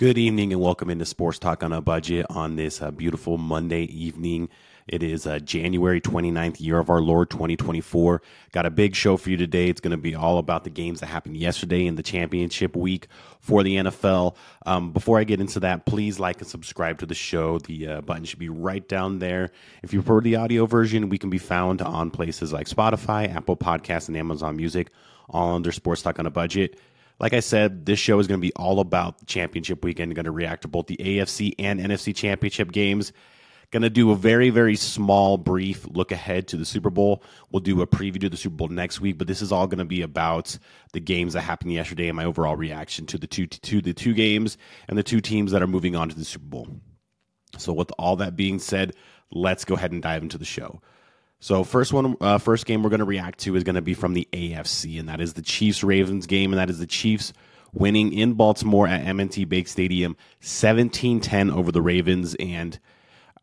Good evening and welcome into Sports Talk on a Budget on this uh, beautiful Monday evening. It is uh, January 29th, year of our Lord 2024. Got a big show for you today. It's going to be all about the games that happened yesterday in the championship week for the NFL. Um, before I get into that, please like and subscribe to the show. The uh, button should be right down there. If you prefer the audio version, we can be found on places like Spotify, Apple Podcasts, and Amazon Music, all under Sports Talk on a Budget. Like I said, this show is going to be all about the championship weekend. Going to react to both the AFC and NFC championship games. Going to do a very, very small, brief look ahead to the Super Bowl. We'll do a preview to the Super Bowl next week, but this is all going to be about the games that happened yesterday and my overall reaction to the two to the two games and the two teams that are moving on to the Super Bowl. So, with all that being said, let's go ahead and dive into the show. So first one, uh, first game we're going to react to is going to be from the AFC, and that is the Chiefs Ravens game, and that is the Chiefs winning in Baltimore at M&T Bank Stadium, 17-10 over the Ravens, and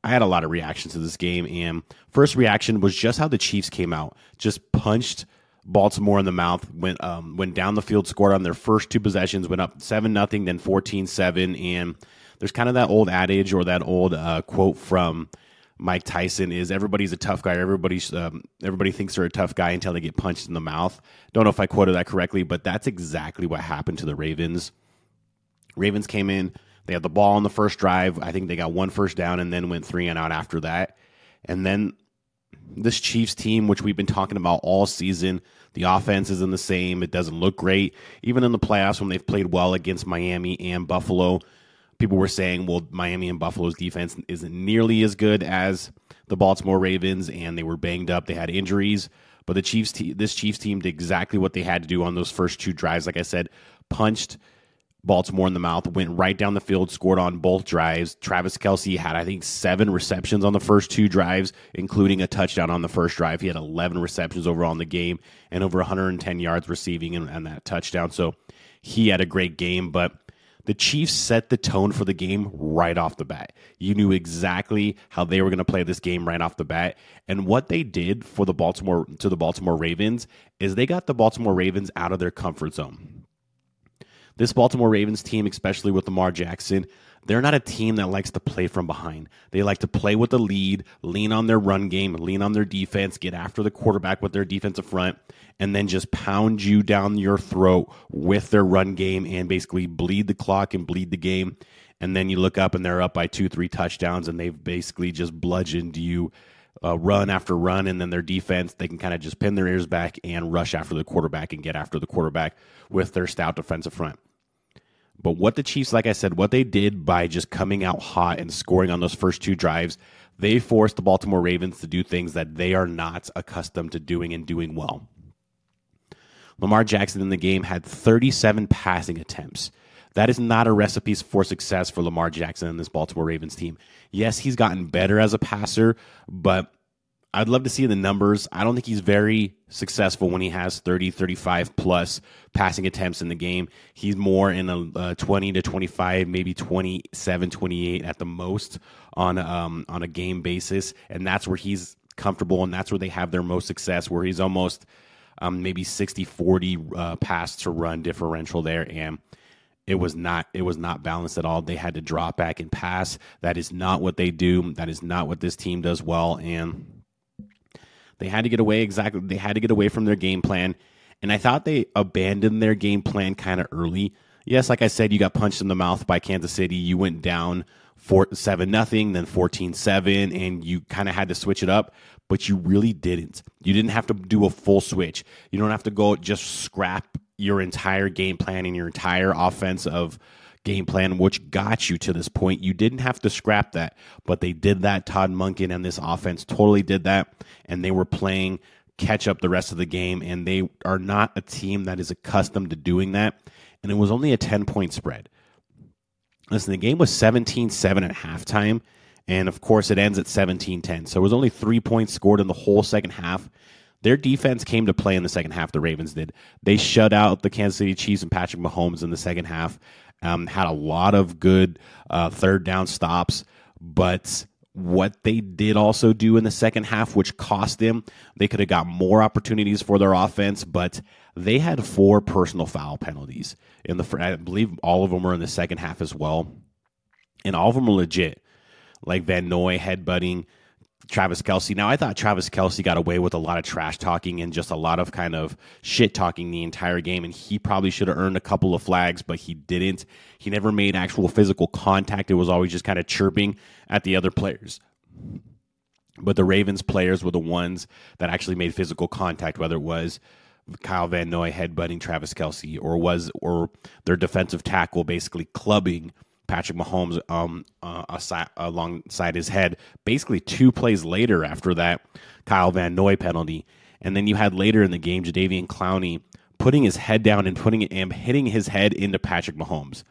I had a lot of reactions to this game. And first reaction was just how the Chiefs came out, just punched Baltimore in the mouth, went um, went down the field, scored on their first two possessions, went up seven nothing, then 14-7, and there's kind of that old adage or that old uh, quote from Mike Tyson is everybody's a tough guy. Everybody's um, everybody thinks they're a tough guy until they get punched in the mouth. Don't know if I quoted that correctly, but that's exactly what happened to the Ravens. Ravens came in, they had the ball on the first drive. I think they got one first down and then went three and out after that. And then this Chiefs team, which we've been talking about all season, the offense isn't the same. It doesn't look great. Even in the playoffs when they've played well against Miami and Buffalo, people were saying, well, Miami and Buffalo's defense isn't nearly as good as the Baltimore Ravens, and they were banged up. They had injuries, but the Chiefs, te- this Chiefs team did exactly what they had to do on those first two drives. Like I said, punched Baltimore in the mouth, went right down the field, scored on both drives. Travis Kelce had, I think, seven receptions on the first two drives, including a touchdown on the first drive. He had 11 receptions overall in the game and over 110 yards receiving and, and that touchdown. So he had a great game, but the Chiefs set the tone for the game right off the bat. You knew exactly how they were going to play this game right off the bat. And what they did for the Baltimore to the Baltimore Ravens is they got the Baltimore Ravens out of their comfort zone. This Baltimore Ravens team, especially with Lamar Jackson, they're not a team that likes to play from behind. They like to play with the lead, lean on their run game, lean on their defense, get after the quarterback with their defensive front, and then just pound you down your throat with their run game and basically bleed the clock and bleed the game. And then you look up and they're up by two, three touchdowns, and they've basically just bludgeoned you uh, run after run, and then their defense, they can kind of just pin their ears back and rush after the quarterback and get after the quarterback with their stout defensive front. But what the Chiefs, like I said, what they did by just coming out hot and scoring on those first two drives, they forced the Baltimore Ravens to do things that they are not accustomed to doing and doing well. Lamar Jackson in the game had 37 passing attempts. That is not a recipe for success for Lamar Jackson and this Baltimore Ravens team. Yes, he's gotten better as a passer, but I'd love to see the numbers. I don't think he's very successful when he has 30, 35 plus passing attempts in the game. He's more in a uh, 20 to 25, maybe 27, 28 at the most on um, on a game basis, and that's where he's comfortable and that's where they have their most success where he's almost um, maybe 60 40 uh, pass to run differential there. And it was not it was not balanced at all. They had to drop back and pass. That is not what they do. That is not what this team does well. And they had to get away exactly. They had to get away from their game plan, and I thought they abandoned their game plan kind of early. Yes, like I said, you got punched in the mouth by Kansas City. You went down four seven nothing, then 14-7, and you kind of had to switch it up. But you really didn't. You didn't have to do a full switch. You don't have to go just scrap your entire game plan and your entire offense of game plan, which got you to this point. You didn't have to scrap that, but they did that. Todd Monken and this offense totally did that, and they were playing catch up the rest of the game, and they are not a team that is accustomed to doing that. And it was only a 10 point spread. Listen, the game was 17 7 at halftime, and of course it ends at 17 10. So it was only three points scored in the whole second half. Their defense came to play in the second half, the Ravens did. They shut out the Kansas City Chiefs and Patrick Mahomes in the second half. Um, had a lot of good uh, third down stops, but what they did also do in the second half, which cost them, they could have got more opportunities for their offense, but they had four personal foul penalties in the. I believe all of them were in the second half as well, and all of them were legit. Like Van Noy headbutting Travis Kelce. Now, I thought Travis Kelce got away with a lot of trash talking and just a lot of kind of shit talking the entire game, and he probably should have earned a couple of flags, but he didn't. He never made actual physical contact. It was always just kind of chirping at the other players. But the Ravens players were the ones that actually made physical contact, whether it was Kyle Van Noy headbutting Travis Kelce or was or their defensive tackle basically clubbing Patrick Mahomes um, uh, aside, alongside his head. Basically, two plays later after that Kyle Van Noy penalty, and then you had later in the game Jadeveon Clowney putting his head down and putting it and hitting his head into Patrick Mahomes.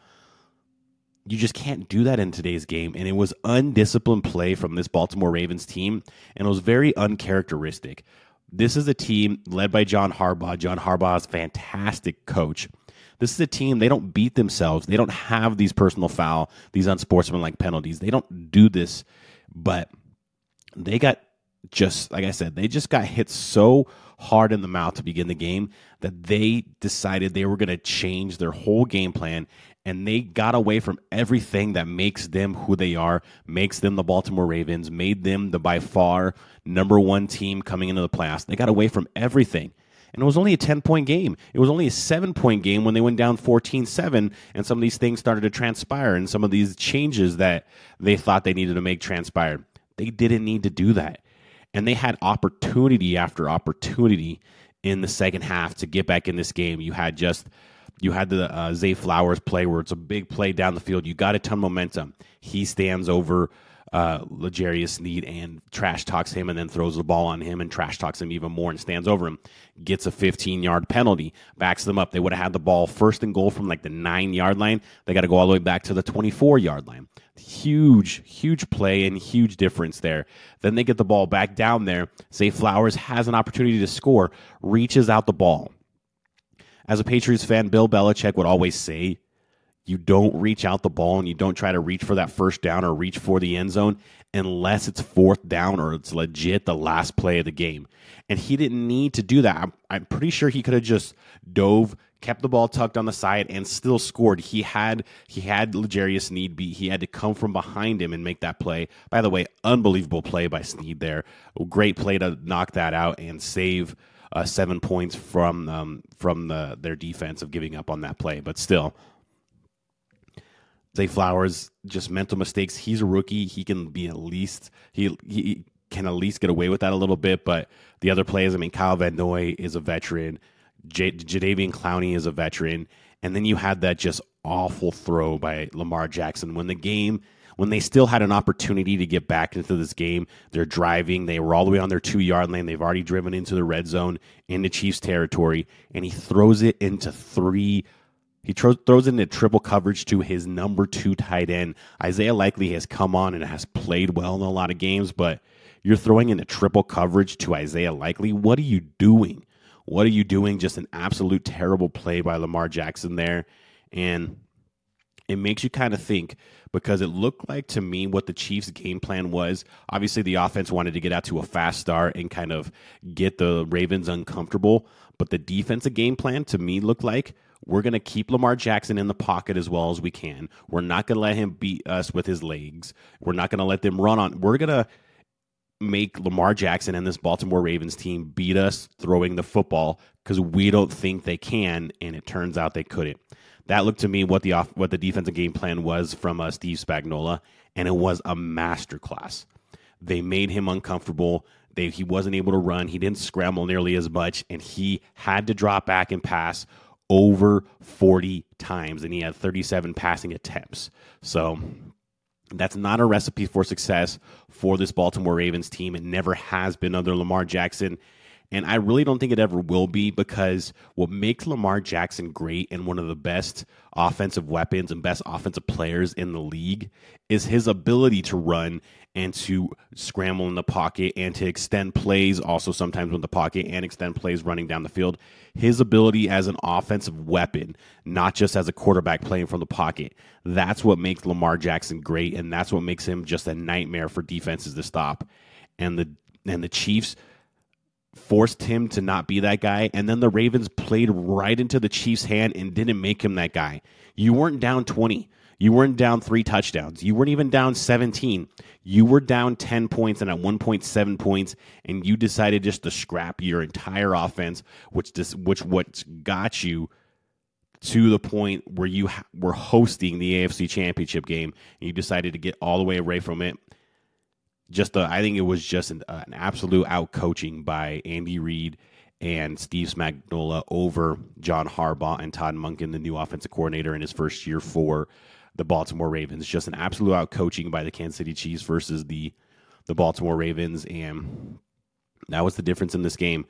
You just can't do that in today's game, and it was undisciplined play from this Baltimore Ravens team, and it was very uncharacteristic. This is a team led by John Harbaugh. John Harbaugh is fantastic coach. This is a team, they don't beat themselves. They don't have these personal foul, these unsportsmanlike penalties. They don't do this, but they got just, like I said, they just got hit so hard in the mouth to begin the game that they decided they were going to change their whole game plan and they got away from everything that makes them who they are, makes them the Baltimore Ravens, made them the by far number one team coming into the playoffs. They got away from everything and it was only a 10 point game. It was only a seven point game when they went down 14 7, and some of these things started to transpire, and some of these changes that they thought they needed to make transpired. They didn't need to do that. And they had opportunity after opportunity in the second half to get back in this game. You had just you had the uh, Zay Flowers play where it's a big play down the field. You got a ton of momentum. He stands over uh, L'Jarius Sneed and trash talks him and then throws the ball on him and trash talks him even more and stands over him. Gets a 15 yard penalty, backs them up. They would have had the ball first and goal from like the nine yard line. They got to go all the way back to the 24 yard line. Huge, huge play and huge difference there. Then they get the ball back down there. Zay Flowers has an opportunity to score, reaches out the ball. As a Patriots fan, Bill Belichick would always say, you don't reach out the ball and you don't try to reach for that first down or reach for the end zone unless it's fourth down or it's legit the last play of the game. And he didn't need to do that. I'm, I'm pretty sure he could have just dove, kept the ball tucked on the side, and still scored. He had he had L'Jarius Sneed beat. He had to come from behind him and make that play. By the way, unbelievable play by Sneed there. Great play to knock that out and save. Uh, seven points from um, from the, their defense of giving up on that play, but still, Zay Flowers, just mental mistakes. He's a rookie. He can be at least he he can at least get away with that a little bit. But the other players, I mean, Kyle Van Noy is a veteran. J- Jadeveon Clowney is a veteran, and then you had that just awful throw by Lamar Jackson when the game when they still had an opportunity to get back into this game. They're driving. They were all the way on their two yard lane. They've already driven into the red zone into Chiefs territory, and he throws it into three he tro- throws into triple coverage to his number two tight end. Isaiah Likely has come on and has played well in a lot of games, but you're throwing into triple coverage to Isaiah Likely. What are you doing? What are you doing? Just an absolute terrible play by Lamar Jackson there. And it makes you kind of think because it looked like to me what the Chiefs' game plan was. Obviously, the offense wanted to get out to a fast start and kind of get the Ravens uncomfortable. But the defensive game plan to me looked like we're going to keep Lamar Jackson in the pocket as well as we can. We're not going to let him beat us with his legs. We're not going to let them run on. We're going to make Lamar Jackson and this Baltimore Ravens team beat us throwing the football because we don't think they can, and it turns out they couldn't. That looked to me what the off, what the defensive game plan was from uh, Steve Spagnuolo, and it was a masterclass. They made him uncomfortable. They, he wasn't able to run. He didn't scramble nearly as much, and he had to drop back and pass over 40 times, and he had 37 passing attempts. So that's not a recipe for success for this Baltimore Ravens team. It never has been under Lamar Jackson. And I really don't think it ever will be because what makes Lamar Jackson great and one of the best offensive weapons and best offensive players in the league is his ability to run and to scramble in the pocket and to extend plays also sometimes with the pocket and extend plays running down the field. His ability as an offensive weapon, not just as a quarterback playing from the pocket. That's what makes Lamar Jackson great and that's what makes him just a nightmare for defenses to stop. And the and the Chiefs forced him to not be that guy. And then the Ravens played right into the Chiefs' hand and didn't make him that guy. You weren't down 20. You weren't down three touchdowns. You weren't even down 17. You were down 10 points and at 1.7 points, and you decided just to scrap your entire offense, which dis- which what got you to the point where you ha- were hosting the AFC Championship game, and you decided to get all the way away from it. Just, a, I think it was just an, an absolute out coaching by Andy Reid and Steve Spagnuolo over John Harbaugh and Todd Monken, the new offensive coordinator in his first year for the Baltimore Ravens. Just an absolute out coaching by the Kansas City Chiefs versus the the Baltimore Ravens, and that was the difference in this game.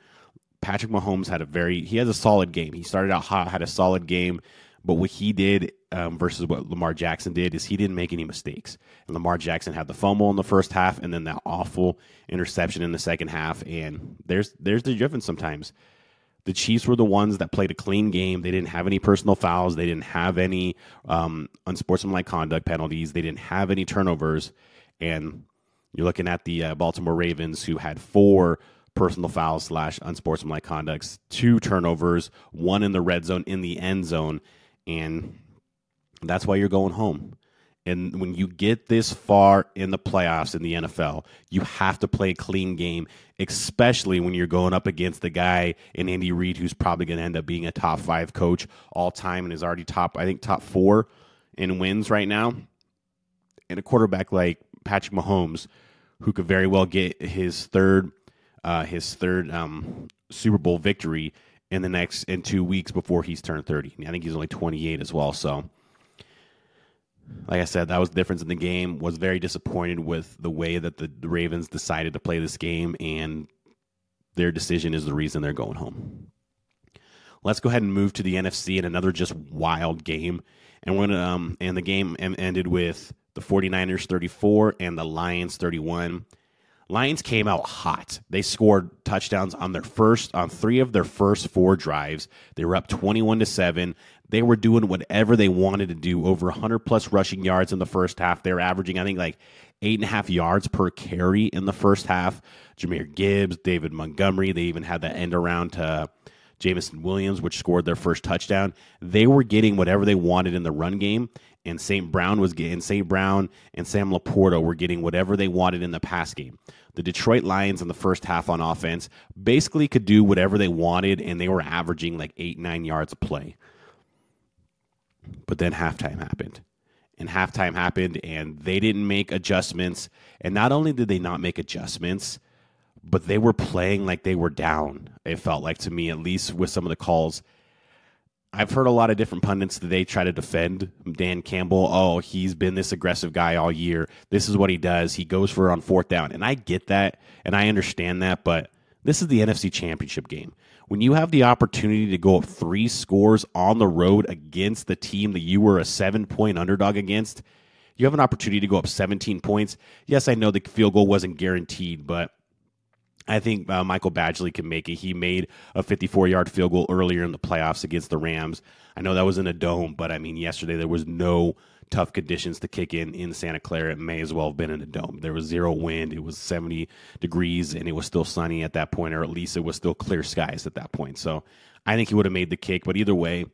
Patrick Mahomes had a very he has a solid game. He started out hot, had a solid game, but what he did um, versus what Lamar Jackson did is he didn't make any mistakes. And Lamar Jackson had the fumble in the first half, and then that awful interception in the second half. And there's there's the difference sometimes. The Chiefs were the ones that played a clean game. They didn't have any personal fouls. They didn't have any um, unsportsmanlike conduct penalties. They didn't have any turnovers. And you're looking at the uh, Baltimore Ravens, who had four personal fouls slash unsportsmanlike conducts, two turnovers, one in the red zone, in the end zone, and that's why you're going home. And when you get this far in the playoffs in the NFL, you have to play a clean game, especially when you're going up against the guy in Andy Reid who's probably going to end up being a top five coach all time and is already top, I think, top four in wins right now. And a quarterback like Patrick Mahomes, who could very well get his third, uh, his third um, Super Bowl victory in the next in two weeks before he's turned 30. I think he's only 28 as well. So like I said, that was the difference in the game. Was very disappointed with the way that the, Ravens decided to play this game, and their decision is the reason they're going home. Let's go ahead and move to the NFC and another just wild game. And we're gonna um, and the game ended with the 49ers 34 and the Lions 31. Lions came out hot. They scored touchdowns on their first on three of their first four drives. They were up 21 to 7. They were doing whatever they wanted to do. Over 100 plus rushing yards in the first half. They were averaging, I think, like eight and a half yards per carry in the first half. Jahmyr Gibbs, David Montgomery. They even had that end around to Jameson Williams, which scored their first touchdown. They were getting whatever they wanted in the run game, and St. Brown was getting St. Brown and Sam LaPorta were getting whatever they wanted in the pass game. The Detroit Lions in the first half on offense basically could do whatever they wanted, and they were averaging like eight, nine yards a play. But then halftime happened. And halftime happened, and they didn't make adjustments. And not only did they not make adjustments, but they were playing like they were down. It felt like to me, at least with some of the calls. I've heard a lot of different pundits today try to defend Dan Campbell. Oh, he's been this aggressive guy all year. This is what he does. He goes for on fourth down. And I get that and I understand that, but this is the NFC Championship game when you have the opportunity to go up three scores on the road against the team that you were a seven point underdog against, you have an opportunity to go up 17 points. Yes, I know the field goal wasn't guaranteed, but I think uh, Michael Badgley can make it. He made a 54 yard field goal earlier in the playoffs against the Rams. I know that was in a dome, but I mean, yesterday there was no tough conditions to kick in in Santa Clara. It may as well have been in a dome. There was zero wind. It was 70 degrees and it was still sunny at that point, or at least it was still clear skies at that point. So I think he would have made the kick. But either way,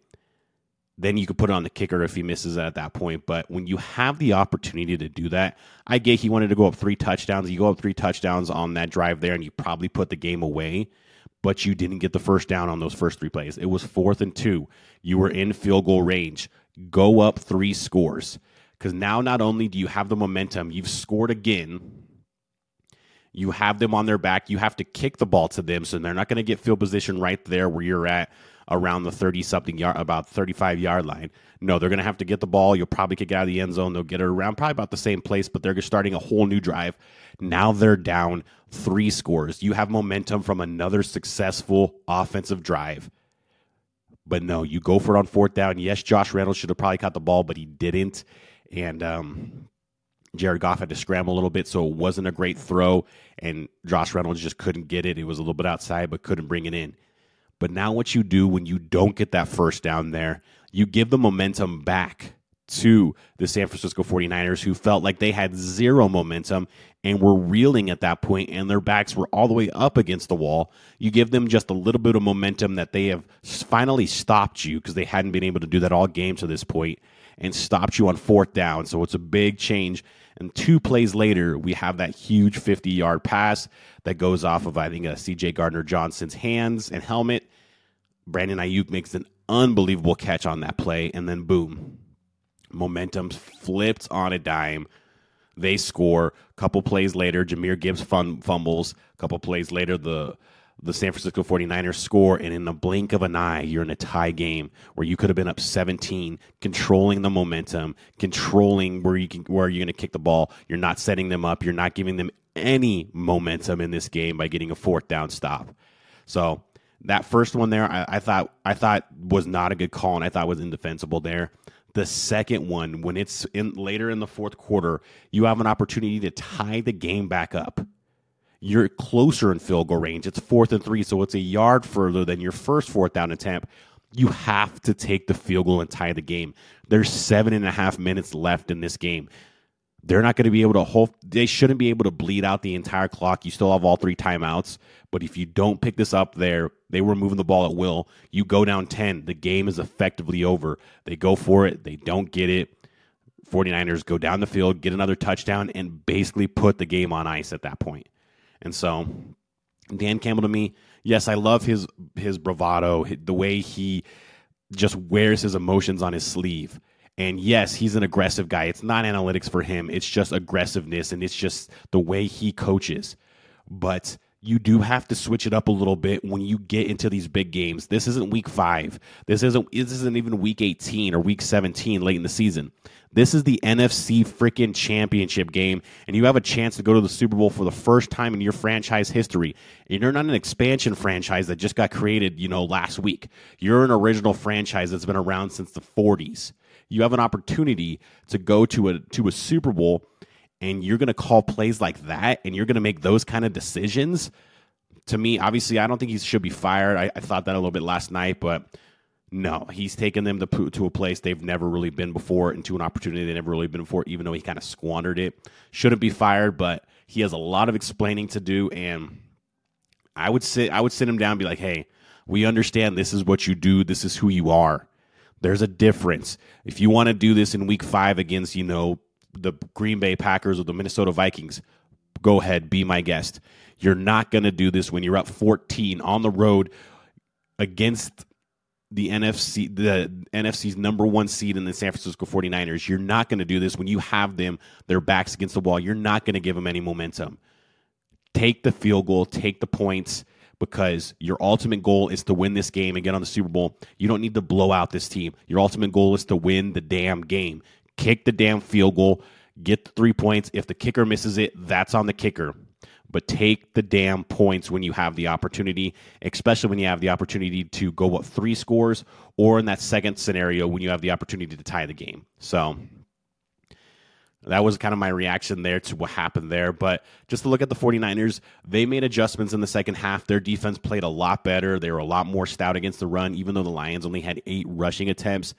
then you could put it on the kicker if he misses it at that point. But when you have the opportunity to do that, I get he wanted to go up three touchdowns. You go up three touchdowns on that drive there, and you probably put the game away. But you didn't get the first down on those first three plays. It was fourth and two. You were in field goal range go up three scores. Because now not only do you have the momentum, you've scored again. You have them on their back. You have to kick the ball to them, so they're not going to get field position right there where you're at around the 30 something yard, about 35 yard line. No, they're going to have to get the ball. You'll probably kick out of the end zone. They'll get it around probably about the same place, but they're starting a whole new drive. Now they're down three scores. You have momentum from another successful offensive drive. But no, you go for it on fourth down. Yes, Josh Reynolds should have probably caught the ball, but he didn't. And um, Jared Goff had to scramble a little bit, so it wasn't a great throw. And Josh Reynolds just couldn't get it. It was a little bit outside, but couldn't bring it in. But now, what you do when you don't get that first down there, you give the momentum back to the San Francisco 49ers, who felt like they had zero momentum and were reeling at that point, and their backs were all the way up against the wall. You give them just a little bit of momentum that they have finally stopped you because they hadn't been able to do that all game to this point and stopped you on fourth down. So it's a big change. And two plays later, we have that huge 50 yard pass that goes off of, I think, CJ Gardner Johnson's hands and helmet. Brandon Aiyuk makes an unbelievable catch on that play, and then boom, momentum flipped on a dime. They score. A couple plays later, Jahmyr Gibbs fun- fumbles. A couple plays later, the the San Francisco 49ers score, and in the blink of an eye, you're in a tie game where you could have been up 17, controlling the momentum, controlling where you can where you're going to kick the ball. You're not setting them up. You're not giving them any momentum in this game by getting a fourth down stop. So that first one there, I, I thought I thought was not a good call, and I thought was indefensible there. The second one, when it's in later in the fourth quarter, you have an opportunity to tie the game back up. You're closer in field goal range. It's fourth and three, so it's a yard further than your first fourth down attempt. You have to take the field goal and tie the game. There's seven and a half minutes left in this game. They're not going to be able to hold, they shouldn't be able to bleed out the entire clock. You still have all three timeouts. But if you don't pick this up there, they were moving the ball at will. You go down 10, the game is effectively over. They go for it, they don't get it. 49ers go down the field, get another touchdown, and basically put the game on ice at that point. And so, Dan Campbell to me, yes, I love his his bravado, the way he just wears his emotions on his sleeve. And yes, he's an aggressive guy. It's not analytics for him. It's just aggressiveness and it's just the way he coaches. But you do have to switch it up a little bit when you get into these big games. This isn't week 5. This isn't this isn't even week 18 or week 17 late in the season. This is the NFC freaking championship game, and you have a chance to go to the Super Bowl for the first time in your franchise history. And you're not an expansion franchise that just got created, you know, last week. You're an original franchise that's been around since the 40s you have an opportunity to go to a to a Super Bowl and you're going to call plays like that and you're going to make those kind of decisions. To me, obviously, I don't think he should be fired. I, I thought that a little bit last night, but no, he's taken them to, to a place they've never really been before and to an opportunity they've never really been before, even though he kind of squandered it. Shouldn't be fired, but he has a lot of explaining to do. And I would sit, I would sit him down and be like, hey, we understand this is what you do. This is who you are. There's a difference. If you want to do this in week five against, you know, the Green Bay Packers or the Minnesota Vikings, go ahead, be my guest. You're not going to do this when you're up 14 on the road against the NFC the NFC's number 1 seed in the San Francisco 49ers. You're not going to do this when you have them their backs against the wall. You're not going to give them any momentum. Take the field goal, take the points because your ultimate goal is to win this game and get on the Super Bowl. You don't need to blow out this team. Your ultimate goal is to win the damn game. Kick the damn field goal, get the three points. If the kicker misses it, that's on the kicker. But take the damn points when you have the opportunity, especially when you have the opportunity to go up three scores, or in that second scenario when you have the opportunity to tie the game. So that was kind of my reaction there to what happened there. But just to look at the 49ers, they made adjustments in the second half. Their defense played a lot better. They were a lot more stout against the run, even though the Lions only had eight rushing attempts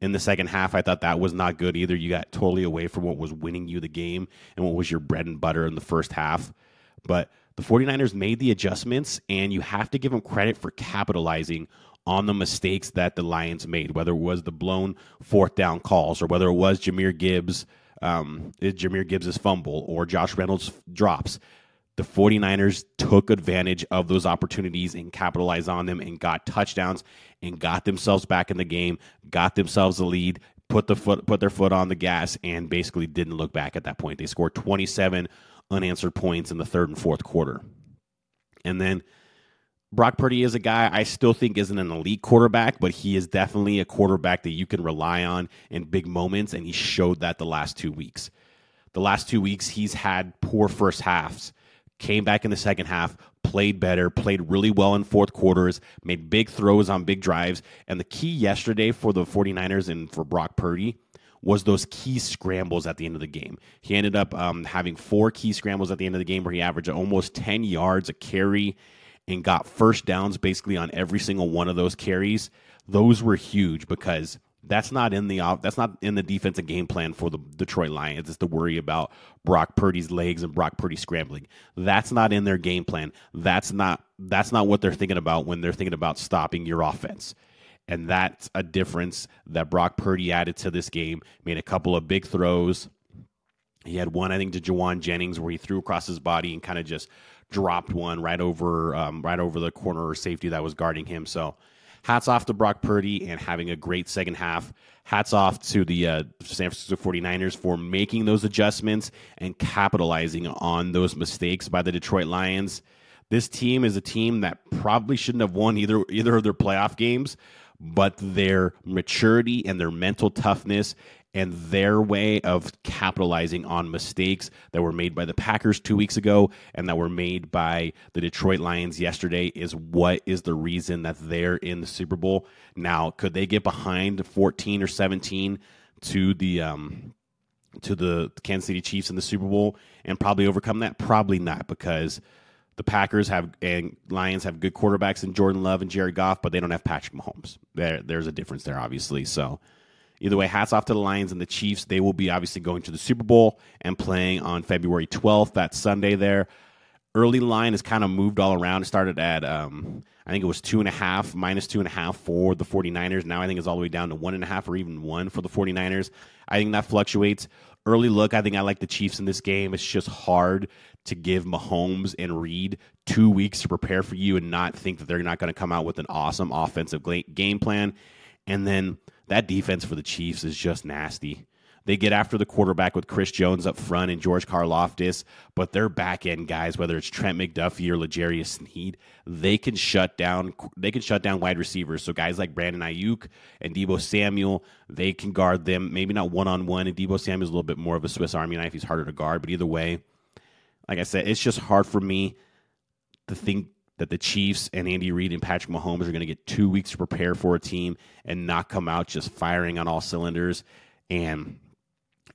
in the second half. I thought that was not good either. You got totally away from what was winning you the game and what was your bread and butter in the first half. But the 49ers made the adjustments, and you have to give them credit for capitalizing on the mistakes that the Lions made, whether it was the blown fourth down calls or whether it was Jahmyr Gibbs um, Jahmyr Gibbs' fumble or Josh Reynolds drops. The 49ers took advantage of those opportunities and capitalized on them and got touchdowns and got themselves back in the game, got themselves a lead, put the foot put their foot on the gas and basically didn't look back at that point. They scored 27 unanswered points in the third and fourth quarter. And then Brock Purdy is a guy I still think isn't an elite quarterback, but he is definitely a quarterback that you can rely on in big moments, and he showed that the last two weeks. The last two weeks, he's had poor first halves, came back in the second half, played better, played really well in fourth quarters, made big throws on big drives. And the key yesterday for the 49ers and for Brock Purdy was those key scrambles at the end of the game. He ended up um, having four key scrambles at the end of the game where he averaged almost 10 yards a carry and got first downs basically on every single one of those carries, those were huge because That's not in the that's not in the defensive game plan for the Detroit Lions. It's to worry about Brock Purdy's legs and Brock Purdy scrambling. That's not in their game plan. That's not that's not what they're thinking about when they're thinking about stopping your offense. And that's a difference that Brock Purdy added to this game. Made a couple of big throws. He had one, I think, to Jauan Jennings where he threw across his body and kind of just dropped one right over um, right over the corner or safety that was guarding him. So hats off to Brock Purdy and having a great second half. Hats off to the uh, San Francisco 49ers for making those adjustments and capitalizing on those mistakes by the Detroit Lions. This team is a team that probably shouldn't have won either either of their playoff games, but their maturity and their mental toughness and their way of capitalizing on mistakes that were made by the Packers two weeks ago and that were made by the Detroit Lions yesterday is what is the reason that they're in the Super Bowl. Now, could they get behind 14 or 17 to the um, to the Kansas City Chiefs in the Super Bowl and probably overcome that? Probably not because the Packers have and Lions have good quarterbacks in Jordan Love and Jared Goff, but they don't have Patrick Mahomes. There, there's a difference there, obviously. So Either way, hats off to the Lions and the Chiefs. They will be obviously going to the Super Bowl and playing on February 12th, that Sunday there. Early line has kind of moved all around. It started at, um, I think it was two and a half, minus two and a half for the 49ers. Now I think it's all the way down to one and a half or even one for the 49ers. I think that fluctuates. Early look, I think I like the Chiefs in this game. It's just hard to give Mahomes and Reid two weeks to prepare for you and not think that they're not going to come out with an awesome offensive game plan. And then that defense for the Chiefs is just nasty. They get after the quarterback with Chris Jones up front and George Karlaftis, but their back end guys, whether it's Trent McDuffie or L'Jarius Sneed, they can shut down. They can shut down wide receivers. So guys like Brandon Aiyuk and Deebo Samuel, they can guard them. Maybe not one on one. And Deebo Samuel's a little bit more of a Swiss Army knife. He's harder to guard, but either way, like I said, it's just hard for me to think that the Chiefs and Andy Reid and Patrick Mahomes are going to get two weeks to prepare for a team and not come out just firing on all cylinders. And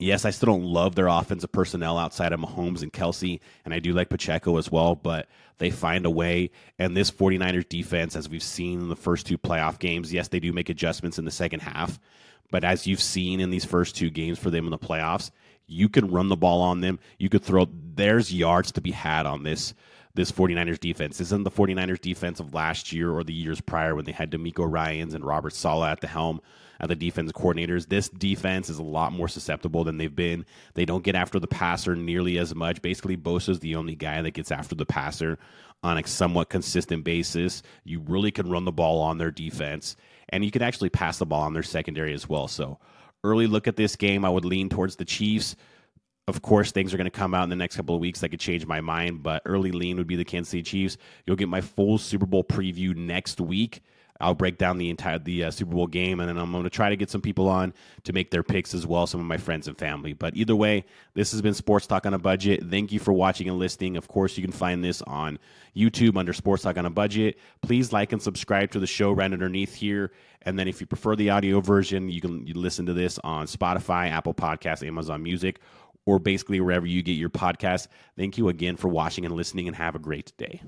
yes, I still don't love their offensive personnel outside of Mahomes and Kelce, and I do like Pacheco as well, but they find a way. And this 49ers defense, as we've seen in the first two playoff games, yes, they do make adjustments in the second half, but as you've seen in these first two games for them in the playoffs, you can run the ball on them. You could throw, there's yards to be had on this this 49ers defense. Isn't the 49ers defense of last year or the years prior when they had DeMeco Ryans and Robert Saleh at the helm at the defense coordinators. This defense is a lot more susceptible than they've been. They don't get after the passer nearly as much. Basically, Bosa's the only guy that gets after the passer on a somewhat consistent basis. You really can run the ball on their defense, and you can actually pass the ball on their secondary as well. So, early look at this game, I would lean towards the Chiefs. Of course, things are going to come out in the next couple of weeks that could change my mind, but early lean would be the Kansas City Chiefs. You'll get my full Super Bowl preview next week. I'll break down the entire the uh, Super Bowl game, and then I'm going to try to get some people on to make their picks as well, some of my friends and family. But either way, this has been Sports Talk on a Budget. Thank you for watching and listening. Of course, you can find this on YouTube under Sports Talk on a Budget. Please like and subscribe to the show right underneath here. And then if you prefer the audio version, you can listen to this on Spotify, Apple Podcasts, Amazon Music, or basically wherever you get your podcast. Thank you again for watching and listening, and have a great day.